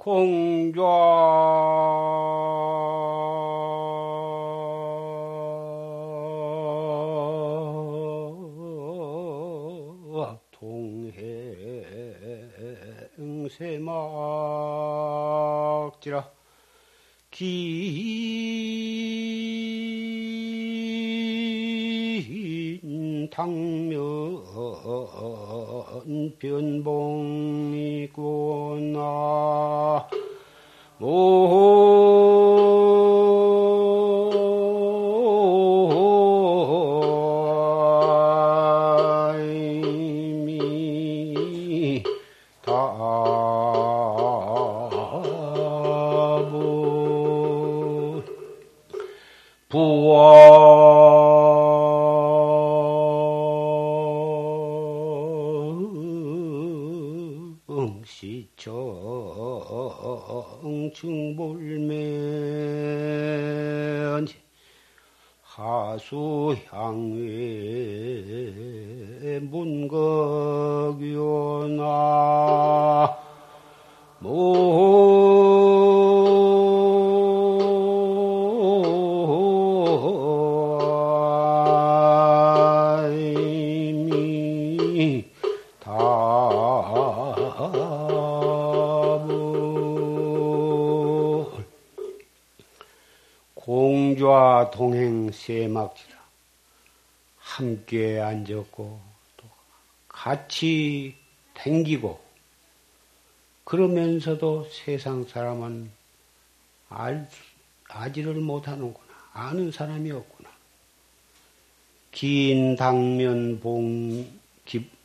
공좌. 동행세막지라. 긴 당면 변봉이구나. 충 함께 앉았고 또 같이 댕기고 그러면서도 세상 사람은 알, 아지를 못하는구나. 아는 사람이 없구나. 긴 당면 봉,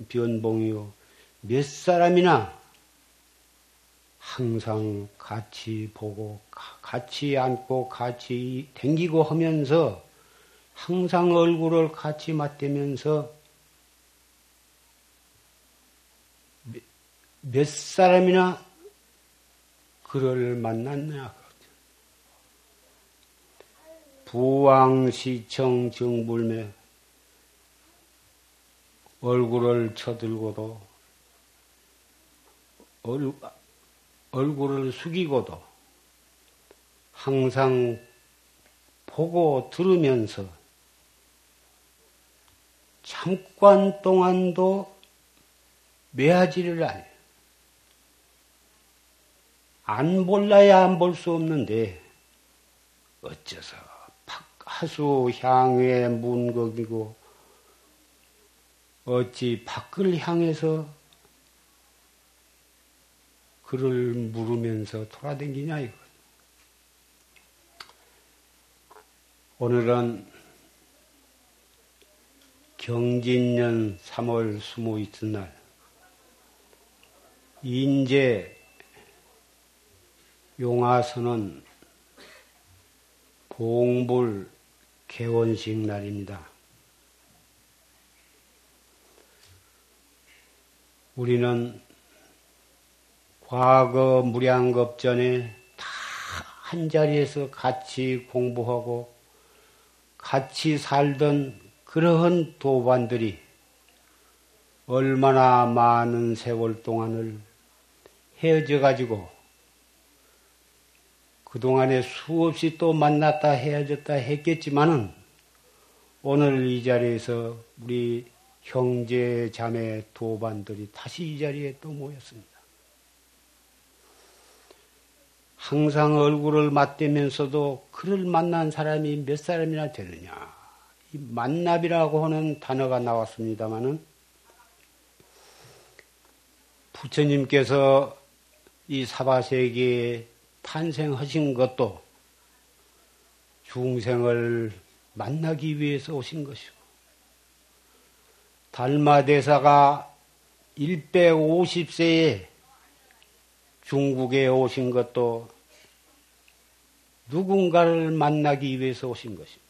변봉이요. 몇 사람이나 항상 같이 보고 같이 앉고 같이 댕기고 하면서 항상 얼굴을 같이 맞대면서 몇 사람이나 그를 만났냐. 부왕시청 정불매 얼굴을 쳐들고도 얼굴을 숙이고도 항상 보고 들으면서 잠깐 동안도 매하지를 안, 안 볼라야 안 볼 수 없는데, 어째서 하수 향의 문극이고, 어찌 밖을 향해서 그를 물으면서 돌아다니냐 이거. 오늘은 경진년 3월 20 이튿날 인제 용화선은 봉불 개원식 날입니다. 우리는 과거 무량겁 전에 다 한자리에서 같이 공부하고 같이 살던 그러한 도반들이 얼마나 많은 세월 동안을 헤어져 가지고 그동안에 수없이 또 만났다 헤어졌다 했겠지만은 오늘 이 자리에서 우리 형제 자매 도반들이 다시 이 자리에 또 모였습니다. 항상 얼굴을 맞대면서도 그를 만난 사람이 몇 사람이나 되느냐. 이 만납이라고 하는 단어가 나왔습니다마는 부처님께서 이 사바세계에 탄생하신 것도 중생을 만나기 위해서 오신 것이고 달마대사가 150세에 중국에 오신 것도 누군가를 만나기 위해서 오신 것입니다.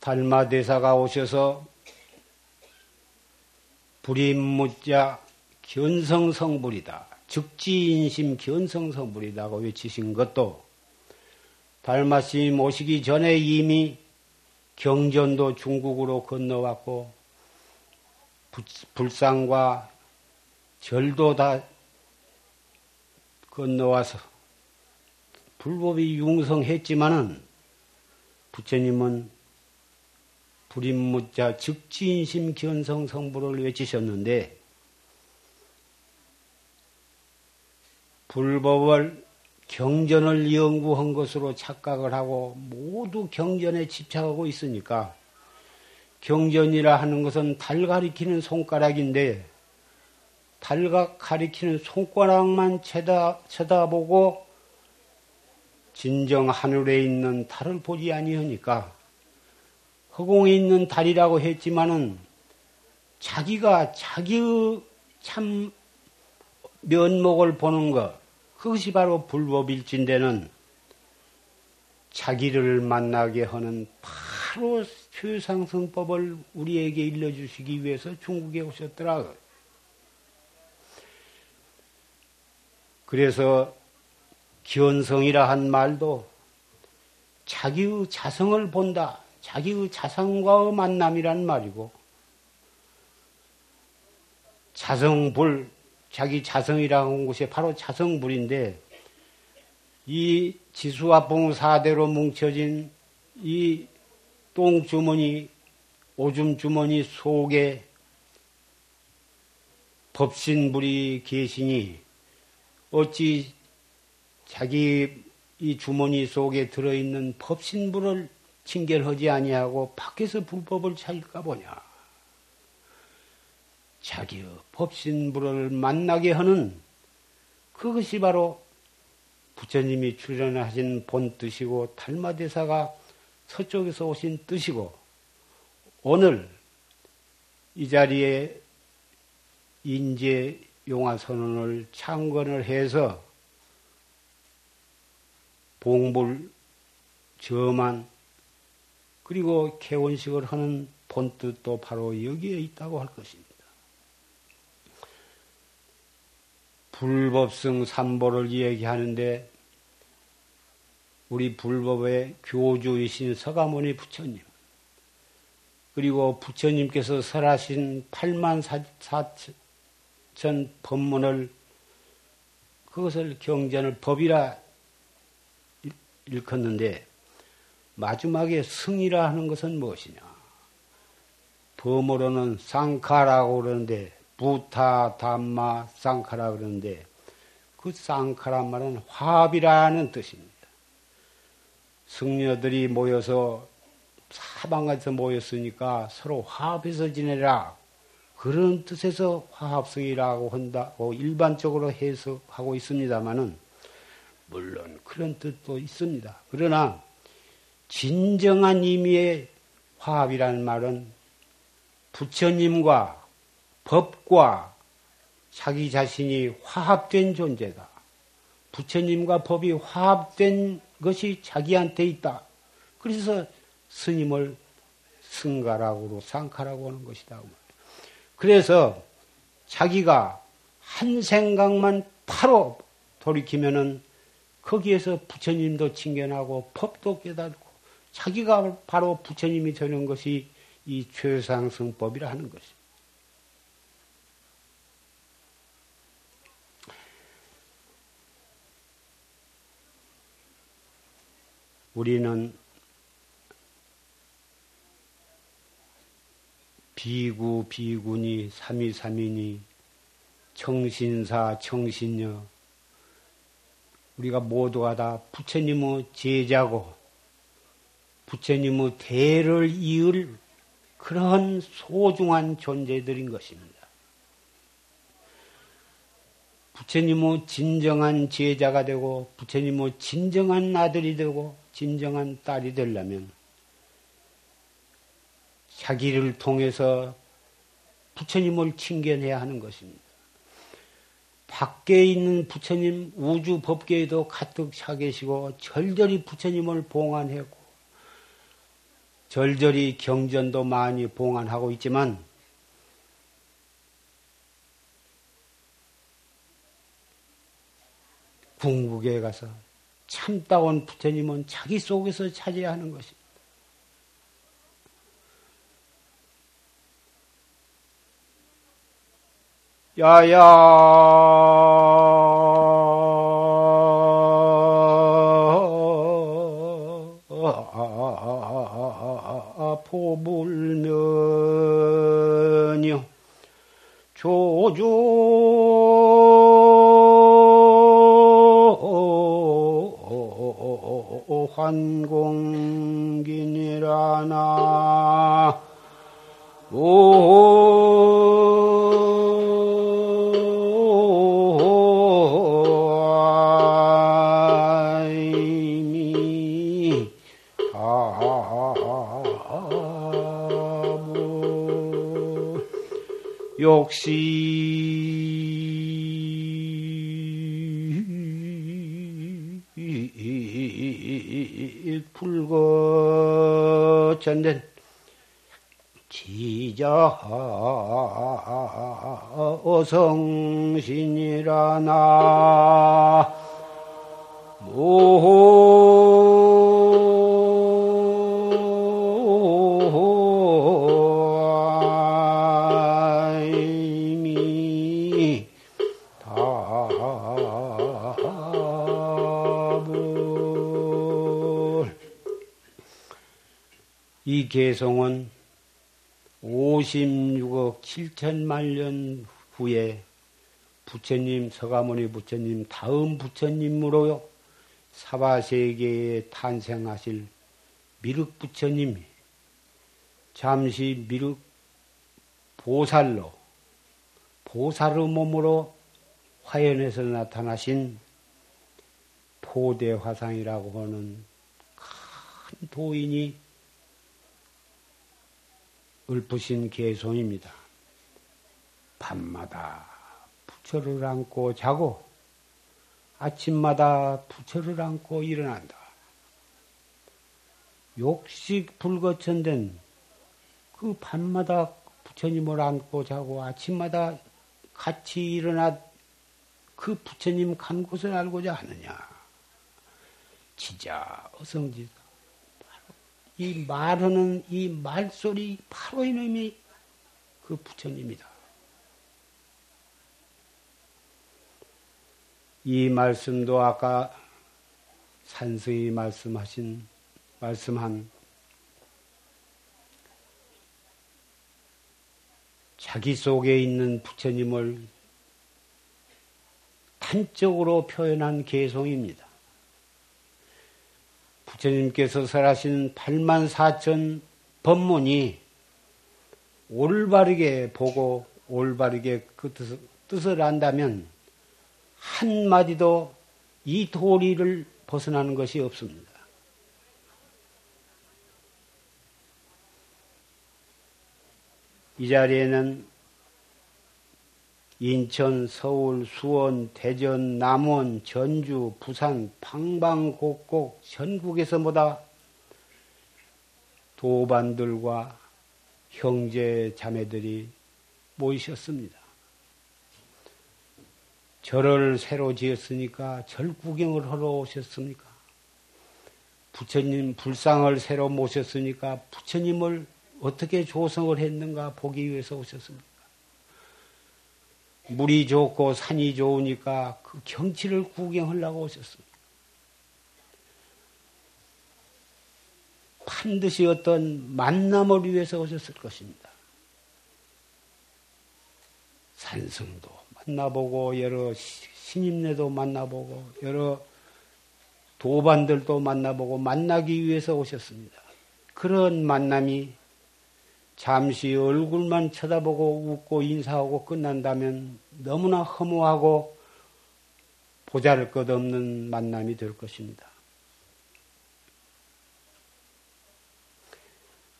달마 대사가 오셔서 불임무자 견성성불이다. 즉지인심 견성성불이다고 외치신 것도 달마 스님 오시기 전에 이미 경전도 중국으로 건너왔고 불상과 절도 다 건너와서 불법이 융성했지만은 부처님은 불임무자 즉지인심 견성 성부를 외치셨는데 불법을 경전을 연구한 것으로 착각을 하고 모두 경전에 집착하고 있으니까 경전이라 하는 것은 달 가리키는 손가락인데 달각 가리키는 손가락만 쳐다, 쳐다보고 진정 하늘에 있는 달을 보지 아니하니까 허공에 있는 달이라고 했지만은 자기가 자기의 참 면목을 보는 것 그것이 바로 불법일진데는 자기를 만나게 하는 바로 최상승법을 우리에게 일러주시기 위해서 중국에 오셨더라. 그래서 견성이라 한 말도 자기의 자성을 본다. 자기의 자성과의 만남이란 말이고 자성불, 자기 자성이라는 것이 바로 자성불인데 이 지수화봉 사대로 뭉쳐진 이 똥주머니, 오줌주머니 속에 법신불이 계시니 어찌 자기 이 주머니 속에 들어있는 법신불을 징결하지 아니하고 밖에서 불법을 찾을까 보냐. 자기의 법신불을 만나게 하는 그것이 바로 부처님이 출연하신 본 뜻이고 달마대사가 서쪽에서 오신 뜻이고 오늘 이 자리에 인재 용화 선언을 창건을 해서 봉불, 저만, 그리고 개원식을 하는 본뜻도 바로 여기에 있다고 할 것입니다. 불법성 삼보를 얘기하는데 우리 불법의 교주이신 서가모니 부처님 그리고 부처님께서 설하신 8만 4천 법문을 그것을 경전을 법이라 일컫는데 마지막에 승이라 하는 것은 무엇이냐? 범어로는 쌍카라고 그러는데 부타 담마 쌍카라 그러는데 그 쌍카란 말은 화합이라는 뜻입니다. 승려들이 모여서 사방에서 모였으니까 서로 화합해서 지내라. 그런 뜻에서 화합성이라고 한다고 일반적으로 해석하고 있습니다만은 물론 그런 뜻도 있습니다. 그러나 진정한 의미의 화합이라는 말은 부처님과 법과 자기 자신이 화합된 존재다. 부처님과 법이 화합된 것이 자기한테 있다. 그래서 스님을 승가라고 상카라고 하는 것이다. 그래서 자기가 한 생각만 바로 돌이키면은 거기에서 부처님도 칭견하고 법도 깨닫고 자기가 바로 부처님이 되는 것이 이 최상승법이라 하는 것입니다. 우리는 비구, 비군이, 삼위삼인이, 청신사, 청신녀, 우리가 모두가 다 부처님의 제자고 부처님의 대를 이을 그런 소중한 존재들인 것입니다. 부처님의 진정한 제자가 되고 부처님의 진정한 아들이 되고 진정한 딸이 되려면 자기를 통해서 부처님을 칭견해야 하는 것입니다. 밖에 있는 부처님 우주 법계에도 가득 차 계시고 절절히 부처님을 봉안했고 절절히 경전도 많이 봉안하고 있지만 궁극에 가서 참다운 부처님은 자기 속에서 찾아야 하는 것입니다. 야야 조 어성신이라나 개성은 56억 7천만 년 후에 부처님, 서가모니 부처님, 다음 부처님으로 사바세계에 탄생하실 미륵 부처님이 잠시 미륵 보살로, 보살의 몸으로 화연에서 나타나신 포대화상이라고 하는 큰 도인이 읊으신 개송입니다. 밤마다 부처를 안고 자고 아침마다 부처를 안고 일어난다. 욕식 불거천된 그 밤마다 부처님을 안고 자고 아침마다 같이 일어나 그 부처님 간 곳을 알고자 하느냐. 진짜 어성지다. 이 말하는 이 말소리 바로 이놈이 그 부처님이다. 이 말씀도 아까 산승이 말씀하신 말씀한 자기 속에 있는 부처님을 단적으로 표현한 개송입니다. 부처님께서 설하신 8만 4천 법문이 올바르게 보고 올바르게 그 뜻을, 뜻을 안다면 한마디도 이 도리를 벗어나는 것이 없습니다. 이 자리에는 인천, 서울, 수원, 대전, 남원, 전주, 부산, 방방곡곡 전국에서보다 도반들과 형제 자매들이 모이셨습니다. 절을 새로 지었으니까 절 구경을 하러 오셨습니까? 부처님 불상을 새로 모셨으니까 부처님을 어떻게 조성을 했는가 보기 위해서 오셨습니다. 물이 좋고 산이 좋으니까 그 경치를 구경하려고 오셨습니다. 반드시 어떤 만남을 위해서 오셨을 것입니다. 산성도 만나보고 여러 신임내도 만나보고 여러 도반들도 만나보고 만나기 위해서 오셨습니다. 그런 만남이 잠시 얼굴만 쳐다보고 웃고 인사하고 끝난다면 너무나 허무하고 보잘 것 없는 만남이 될 것입니다.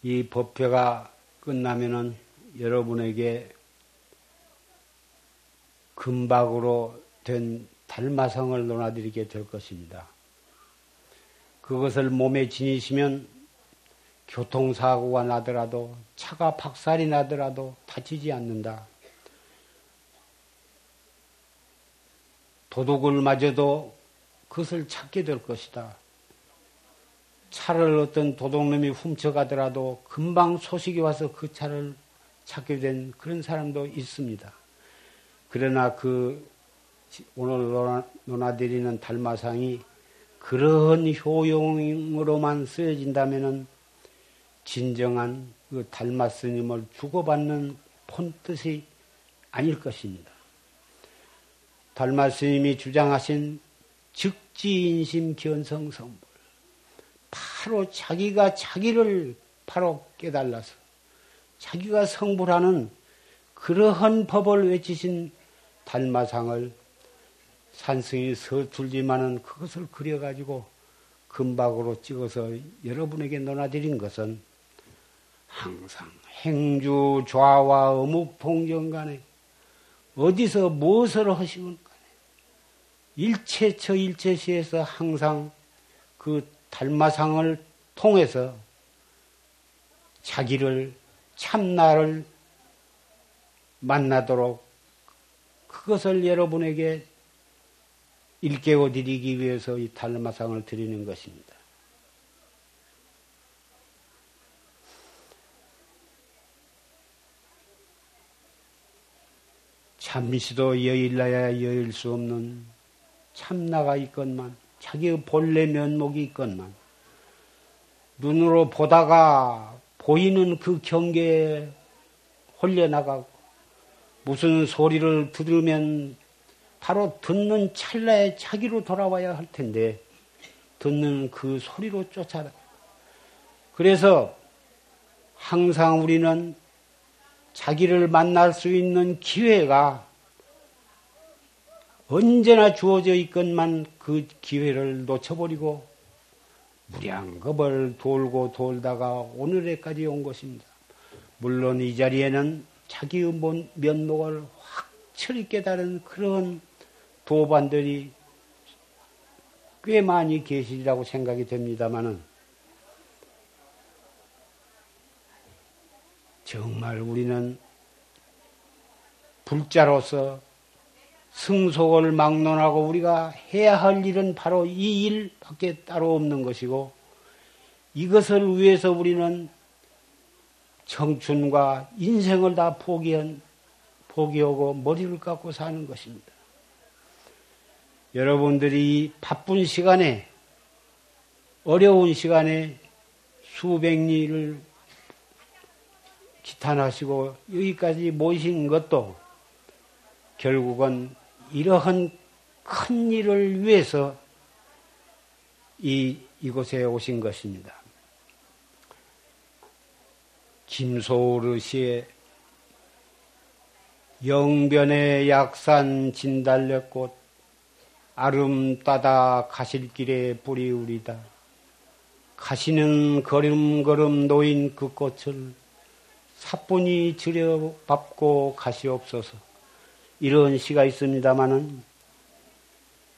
이 법회가 끝나면은 여러분에게 금박으로 된 달마성을 논하드리게 될 것입니다. 그것을 몸에 지니시면 교통사고가 나더라도 차가 박살이 나더라도 다치지 않는다. 도둑을 맞아도 그것을 찾게 될 것이다. 차를 어떤 도둑놈이 훔쳐가더라도 금방 소식이 와서 그 차를 찾게 된 그런 사람도 있습니다. 그러나 그 오늘 논하드리는 달마상이 그런 효용으로만 쓰여진다면은 진정한 그 달마 스님을 주고받는 폰뜻이 아닐 것입니다. 달마 스님이 주장하신 즉지인심 견성성불. 바로 자기가 자기를 바로 깨달아서 자기가 성불하는 그러한 법을 외치신 달마상을 산승이 서툴지만은 그것을 그려가지고 금박으로 찍어서 여러분에게 논하드린 것은 항상 행주 좌와 어묵 봉정 간에 어디서 무엇을 하시건 간에 일체처 일체시에서 항상 그 달마상을 통해서 자기를 참나를 만나도록 그것을 여러분에게 일깨워 드리기 위해서 이 달마상을 드리는 것입니다. 잠시도 여일나야 여일 수 없는 참나가 있건만 자기의 본래 면목이 있건만 눈으로 보다가 보이는 그 경계에 홀려나가고 무슨 소리를 들으면 바로 듣는 찰나에 자기로 돌아와야 할 텐데 듣는 그 소리로 쫓아라. 그래서 항상 우리는 자기를 만날 수 있는 기회가 언제나 주어져 있건만 그 기회를 놓쳐버리고 무량겁을 돌고 돌다가 오늘에까지 온 것입니다. 물론 이 자리에는 자기의 면목을 확철히 깨달은 그런 도반들이 꽤 많이 계시리라고 생각이 됩니다만은 정말 우리는 불자로서 승속을 막론하고 우리가 해야 할 일은 바로 이 일밖에 따로 없는 것이고 이것을 위해서 우리는 청춘과 인생을 다 포기한, 포기하고 머리를 깎고 사는 것입니다. 여러분들이 바쁜 시간에, 어려운 시간에 수백 리를 기탄하시고 여기까지 모신 것도 결국은 이러한 큰 일을 위해서 이, 이곳에 오신 것입니다. 김소르시의 영변의 약산 진달래꽃 아름따다 가실 길에 뿌리 우리다. 가시는 걸음걸음 놓인 그 꽃을 사뿐히 들여밟고 가시옵소서. 이런 시가 있습니다마는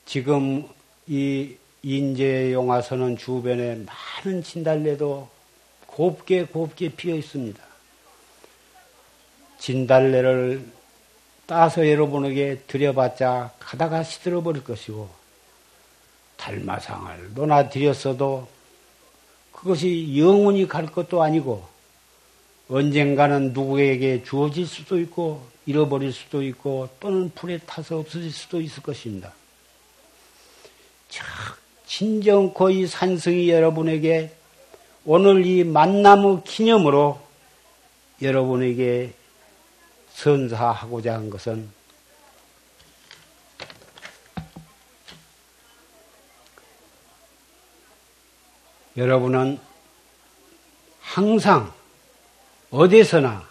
지금 이 인제 용화선은 주변에 많은 진달래도 곱게 곱게 피어 있습니다. 진달래를 따서 여러분에게 드려봤자 가다가 시들어 버릴 것이고 달마상을 논아 드렸어도 그것이 영원히 갈 것도 아니고 언젠가는 누구에게 주어질 수도 있고 잃어버릴 수도 있고 또는 불에 타서 없어질 수도 있을 것입니다. 진정 거의 산승이 여러분에게 오늘 이 만남의 기념으로 여러분에게 선사하고자 한 것은 여러분은 항상 어디서나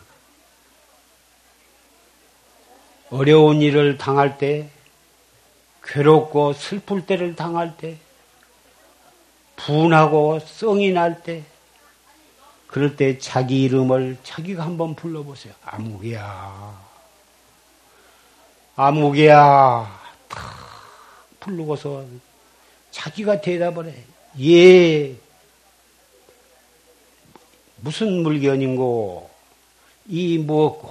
어려운 일을 당할 때, 괴롭고 슬플 때를 당할 때, 분하고 썽이 날 때, 그럴 때 자기 이름을 자기가 한번 불러보세요. 아무개야. 아무개야. 탁 부르고서 자기가 대답을 해. 예. 무슨 물건인고, 이 무엇고,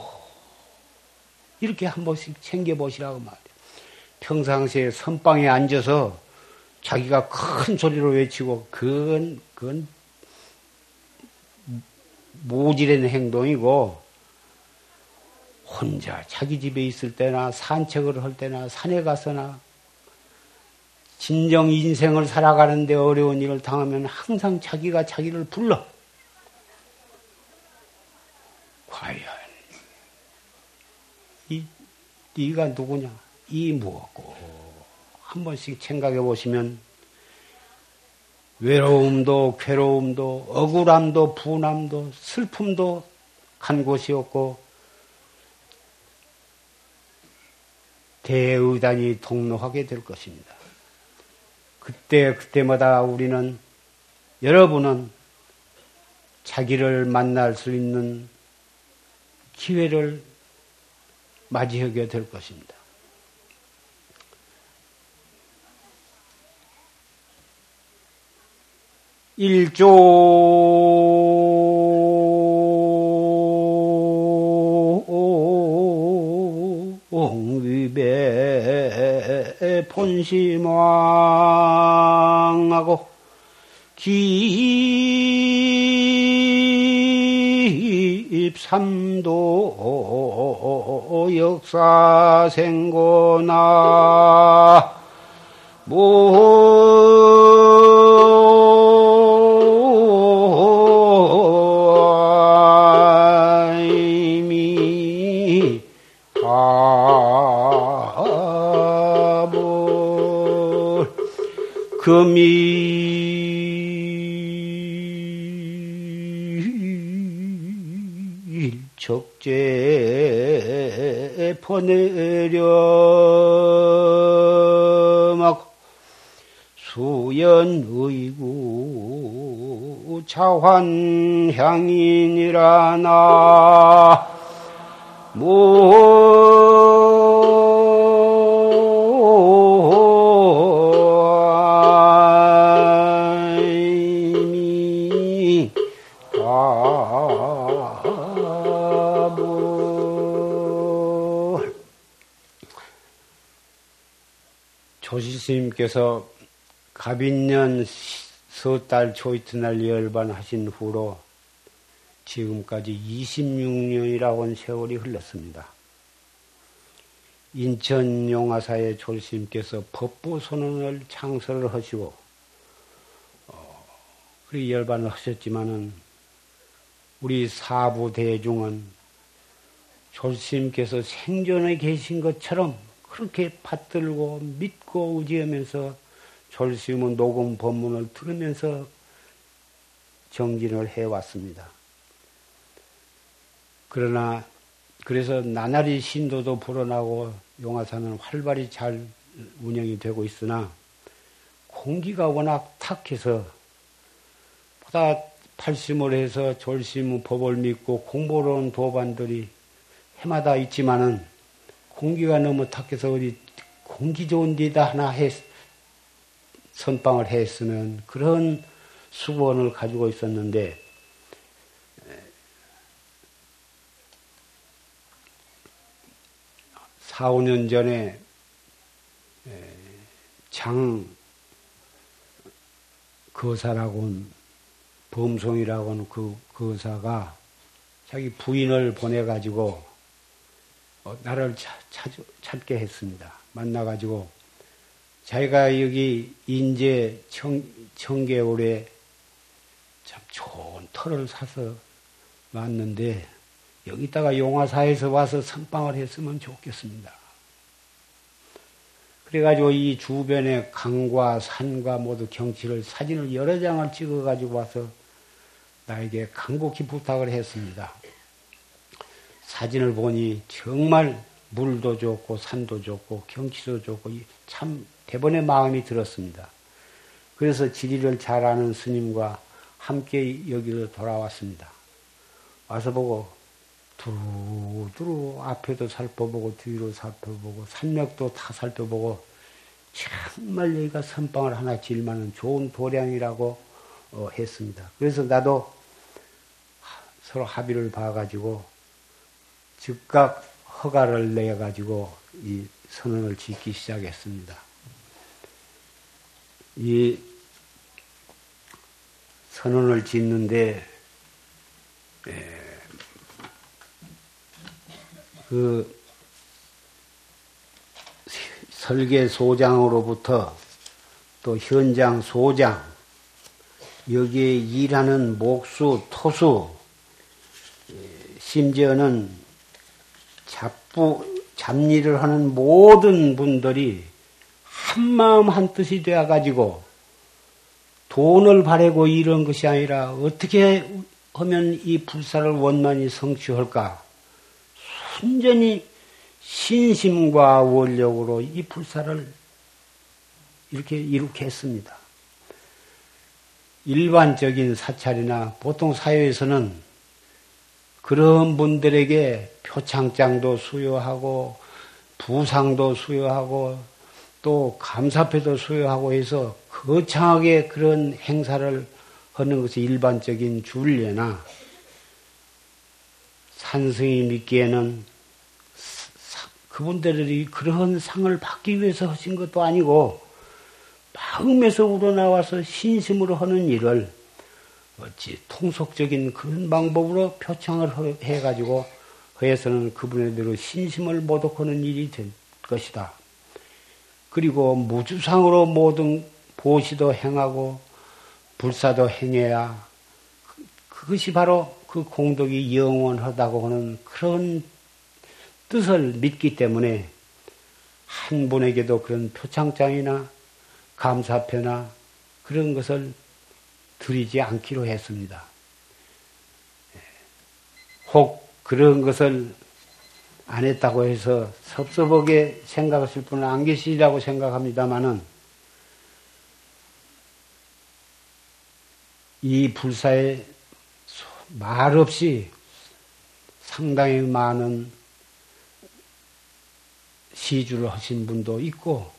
이렇게 한 번씩 챙겨보시라고 말이에요. 평상시에 선방에 앉아서 자기가 큰 소리로 외치고, 그건, 그건 모질한 행동이고, 혼자 자기 집에 있을 때나 산책을 할 때나 산에 가서나 진정 인생을 살아가는데 어려운 일을 당하면 항상 자기가 자기를 불러. 과연 이 이가 누구냐? 이 무엇고? 한 번씩 생각해 보시면 외로움도 괴로움도 억울함도 분함도 슬픔도 간 곳이 없고 대의단이 동로하게 될 것입니다. 그때 그때마다 우리는 여러분은 자기를 만날 수 있는 기회를 맞이하게 될 것입니다. 일조 위배 본심왕하고 기 입삼도 역사 생고나. 금일 적재 퍼내려 막 수연의구 차환향인이라나 스님께서 갑인년 서달 초이트날 열반하신 후로 지금까지 26년이라고 한 세월이 흘렀습니다. 인천 용화사의 졸스님께서 법보 선언을 창설을 하시고 어, 그리 열반을 하셨지만은 우리 사부 대중은 졸스님께서 생전에 계신 것처럼 그렇게 받들고 믿고 의지하면서 졸시문 녹음 법문을 들으면서 정진을 해왔습니다. 그러나 그래서 나날이 신도도 불어나고 용화사는 활발히 잘 운영이 되고 있으나 공기가 워낙 탁해서 보다 팔심을 해서 졸심 법을 믿고 공부를 온 도반들이 해마다 있지만은 공기가 너무 탁해서 어디 공기 좋은 데다 하나 해, 선방을 했으면 그런 수건을 가지고 있었는데, 4, 5년 전에 장 거사라고 범송이라고 하는 그 거사가 자기 부인을 보내가지고 어, 나를 찾, 찾게 했습니다. 만나가지고 자기가 여기 인제 청, 청개월에 참 좋은 터를 사서 왔는데 여기다가 용화사에서 와서 선방을 했으면 좋겠습니다. 그래가지고 이 주변에 강과 산과 모두 경치를 사진을 여러 장을 찍어가지고 와서 나에게 간곡히 부탁을 했습니다. 사진을 보니 정말 물도 좋고 산도 좋고 경치도 좋고 참 대번에 마음이 들었습니다. 그래서 지리를 잘 아는 스님과 함께 여기로 돌아왔습니다. 와서 보고 두루두루 앞에도 살펴보고 뒤로 살펴보고 산맥도 다 살펴보고 정말 여기가 선방을 하나 질만한 좋은 도량이라고 어, 했습니다. 그래서 나도 서로 합의를 봐가지고 즉각 허가를 내 가지고 이 선언을 짓기 시작했습니다. 이 선언을 짓는데 그 설계 소장으로부터 또 현장 소장 여기에 일하는 목수, 토수 심지어는 잡부, 잡일을 하는 모든 분들이 한 마음 한 뜻이 되어 가지고 돈을 바래고 이런 것이 아니라 어떻게 하면 이 불사를 원만히 성취할까? 순전히 신심과 원력으로 이 불사를 이렇게 이룩 했습니다. 일반적인 사찰이나 보통 사회에서는 그런 분들에게 표창장도 수여하고 부상도 수여하고 또 감사패도 수여하고 해서 거창하게 그런 행사를 하는 것이 일반적인 줄례나 산승이 믿기에는 그분들이 그런 상을 받기 위해서 하신 것도 아니고 마음에서 우러나와서 신심으로 하는 일을 어찌 통속적인 그런 방법으로 표창을 해가지고 그에서는 그분들의 신심을 모독하는 일이 될 것이다. 그리고 무주상으로 모든 보시도 행하고 불사도 행해야 그것이 바로 그 공덕이 영원하다고 하는 그런 뜻을 믿기 때문에 한 분에게도 그런 표창장이나 감사표나 그런 것을 드리지 않기로 했습니다. 혹 그런 것을 안 했다고 해서 섭섭하게 생각하실 분은 안 계시리라고 생각합니다만은 이 불사에 말없이 상당히 많은 시주를 하신 분도 있고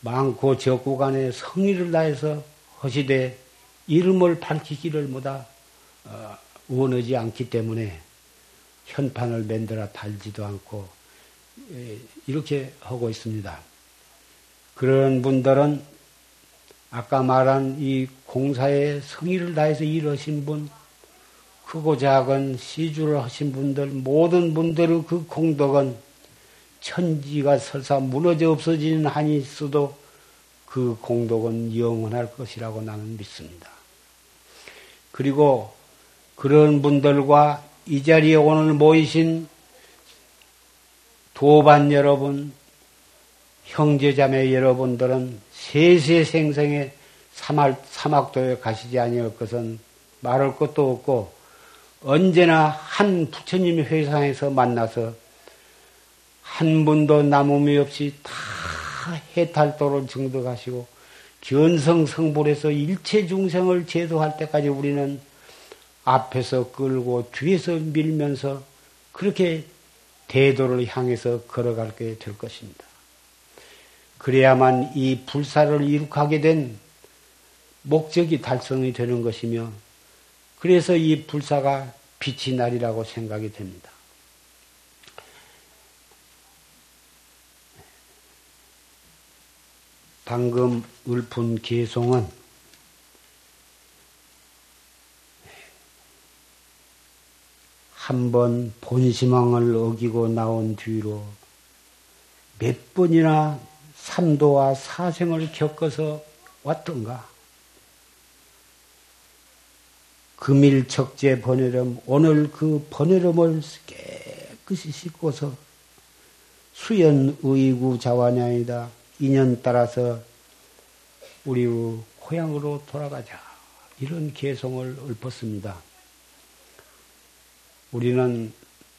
많고 적고 간에 성의를 다해서 하시되 이름을 밝히기를 뭐다 어, 원하지 않기 때문에 현판을 만들어 달지도 않고 예, 이렇게 하고 있습니다. 그런 분들은 아까 말한 이 공사에 성의를 다해서 일하신 분, 크고 작은 시주를 하신 분들, 모든 분들의 그 공덕은 천지가 설사 무너져 없어지는 한이 있어도 그 공덕은 영원할 것이라고 나는 믿습니다. 그리고 그런 분들과 이 자리에 오늘 모이신 도반 여러분, 형제자매 여러분들은 세세생생의 사막, 사막도에 가시지 아니할 것은 말할 것도 없고 언제나 한 부처님의 회상에서 만나서 한 분도 남음이 없이 다 해탈도를 증득하시고 견성 성불에서 일체 중생을 제도할 때까지 우리는 앞에서 끌고 뒤에서 밀면서 그렇게 대도를 향해서 걸어가게 될 것입니다. 그래야만 이 불사를 이룩하게 된 목적이 달성이 되는 것이며 그래서 이 불사가 빛이 날이라고 생각이 됩니다. 방금 읊은 개송은 한 번 본심왕을 어기고 나온 뒤로 몇 번이나 삼도와 사생을 겪어서 왔던가. 금일척제 번외름, 오늘 그 번외름을 깨끗이 씻고서 수연의구 자완양이다. 인연 따라서 우리의 고향으로 돌아가자. 이런 개성을 읊었습니다. 우리는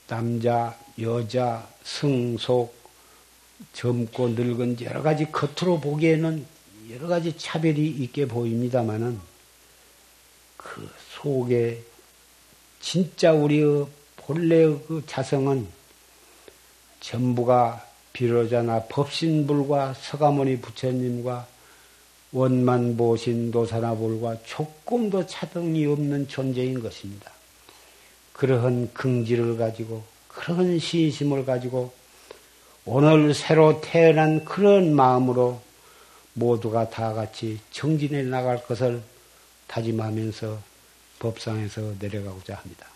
남자, 여자, 승속, 젊고 늙은 여러 가지 겉으로 보기에는 여러 가지 차별이 있게 보입니다만은 그 속에 진짜 우리의 본래의 그 자성은 전부가 비로자나 법신불과 서가모니 부처님과 원만 보신 도사나불과 조금도 차등이 없는 존재인 것입니다. 그러한 긍지를 가지고 그런 신심을 가지고 오늘 새로 태어난 그런 마음으로 모두가 다 같이 정진해 나갈 것을 다짐하면서 법상에서 내려가고자 합니다.